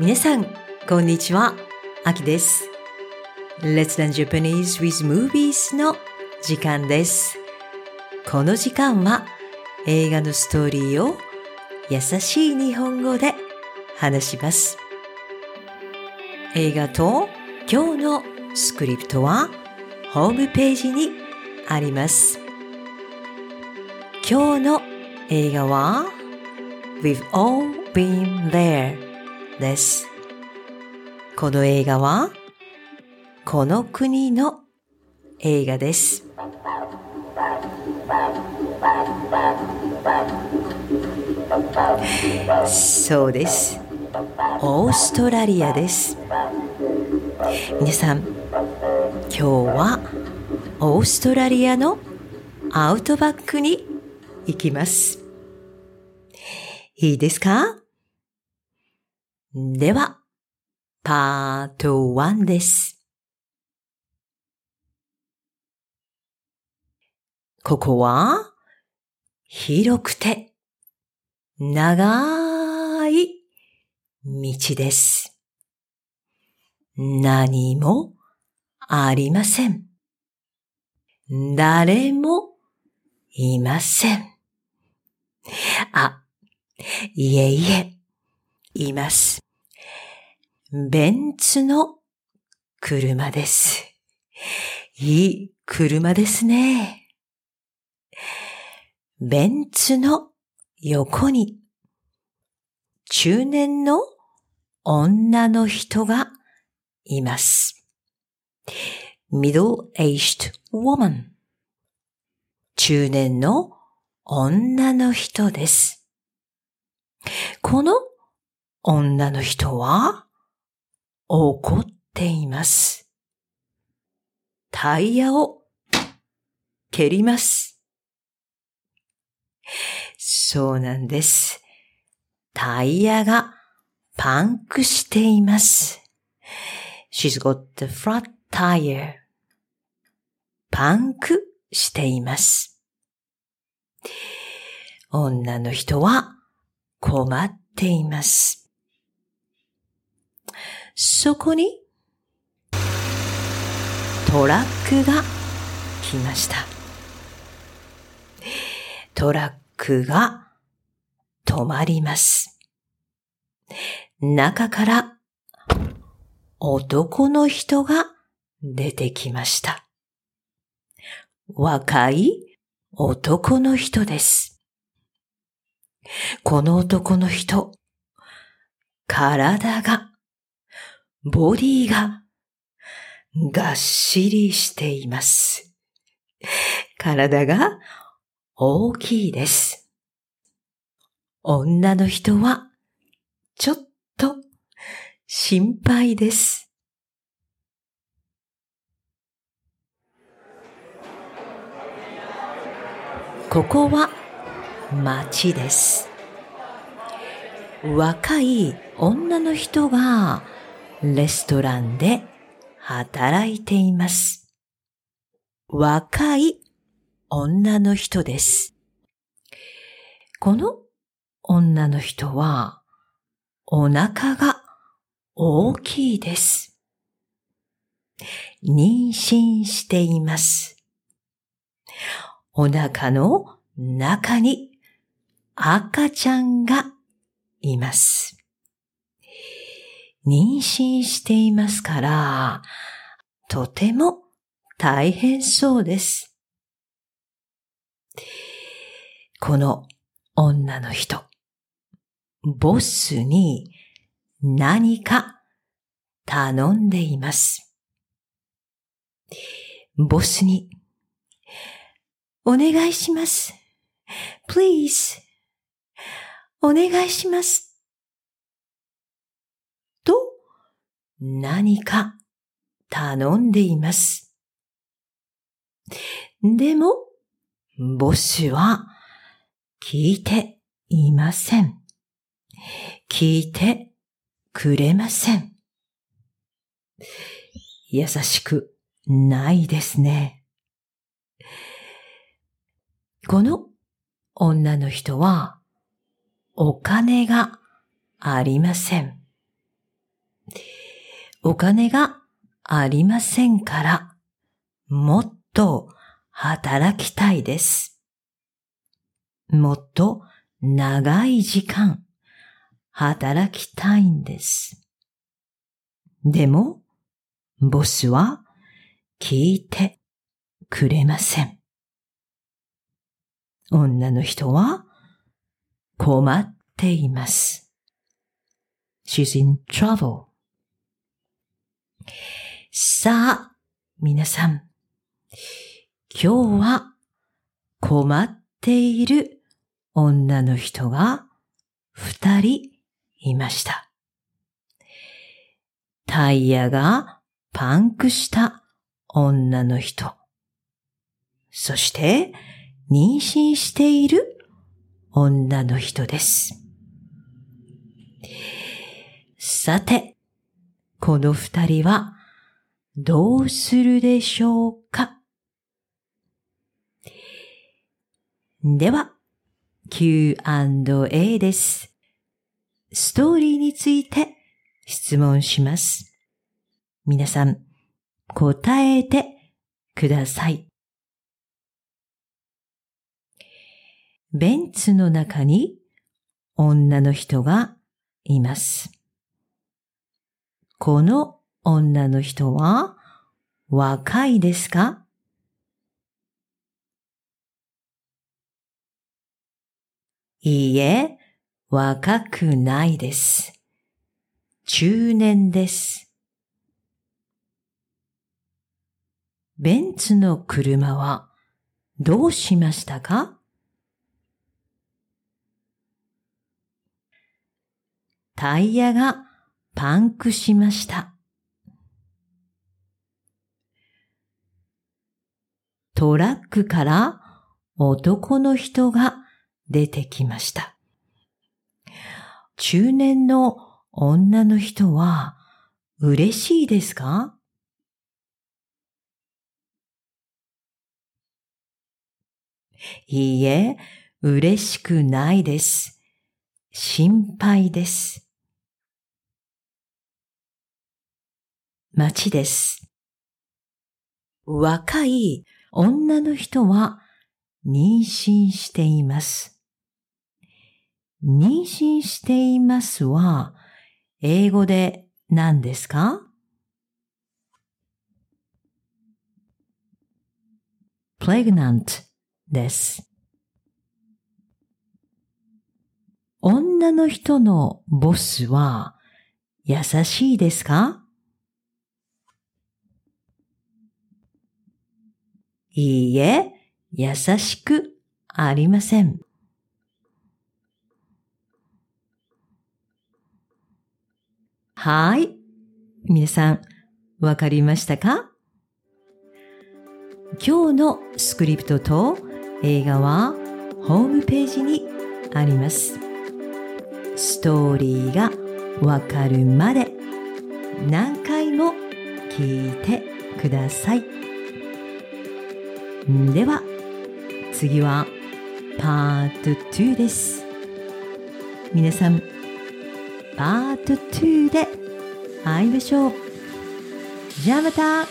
皆さん、こんにちは。あきです。Let's Learn Japanese with Movies の時間です。この時間は映画のストーリーを優しい日本語で話します。映画と今日のスクリプトはホームページにあります。今日の映画は We've all been there です。この映画はこの国の映画です。そうです。オーストラリアです。皆さん、今日はオーストラリアのアウトバックに行きます。いいですか？では、パート1です。ここは、広くて、長い道です。何もありません。誰もいません。あ、いえいえ、います。ベンツの車です。いい車ですね。ベンツの横に中年の女の人がいます。middle-aged woman 中年の女の人です。この女の人は怒っています。タイヤを蹴ります。そうなんです。タイヤがパンクしています。She's got the flat tire. パンクしています。女の人は困っています。そこにトラックが来ました。トラックが止まります。中から男の人が出てきました。若い男の人です。この男の人、体が、ボディが、がっしりしています。体が大きいです。女の人は、ちょっと心配です。ここは街です。若い女の人がレストランで働いています。若い女の人です。この女の人はお腹が大きいです。妊娠しています。お腹の中に赤ちゃんがいます。妊娠していますから、とても大変そうです。この女の人、ボスに何か頼んでいます。ボスに、お願いします。please, お願いします。と、何か頼んでいます。でも、ボスは聞いていません。聞いてくれません。優しくないですね。この女の人はお金がありません。お金がありませんから、もっと働きたいです。もっと長い時間働きたいんです。でも、ボスは聞いてくれません。女の人は困っています。She's in trouble. さあ、皆さん。今日は困っている女の人が二人いました。タイヤがパンクした女の人。そして妊娠している女の人です。さて、この二人はどうするでしょうか？では、Q&A です。ストーリーについて質問します。皆さん、答えてください。ベンツの中に女の人がいます。この女の人は若いですか？いいえ、若くないです。中年です。ベンツの車はどうしましたか？タイヤがパンクしました。トラックから男の人が出てきました。中年の女の人は嬉しいですか？いいえ、嬉しくないです。心配です。街です。若い女の人は妊娠しています。妊娠していますは、英語で何ですか？Pregnant です。女の人のボスは優しいですか？いいえ、優しくありません。はい。皆さん、わかりましたか？今日のスクリプトと映画はホームページにあります。ストーリーがわかるまで何回も聞いてください。では、次はパート2です。皆さん、パート2で会いましょう。じゃあまた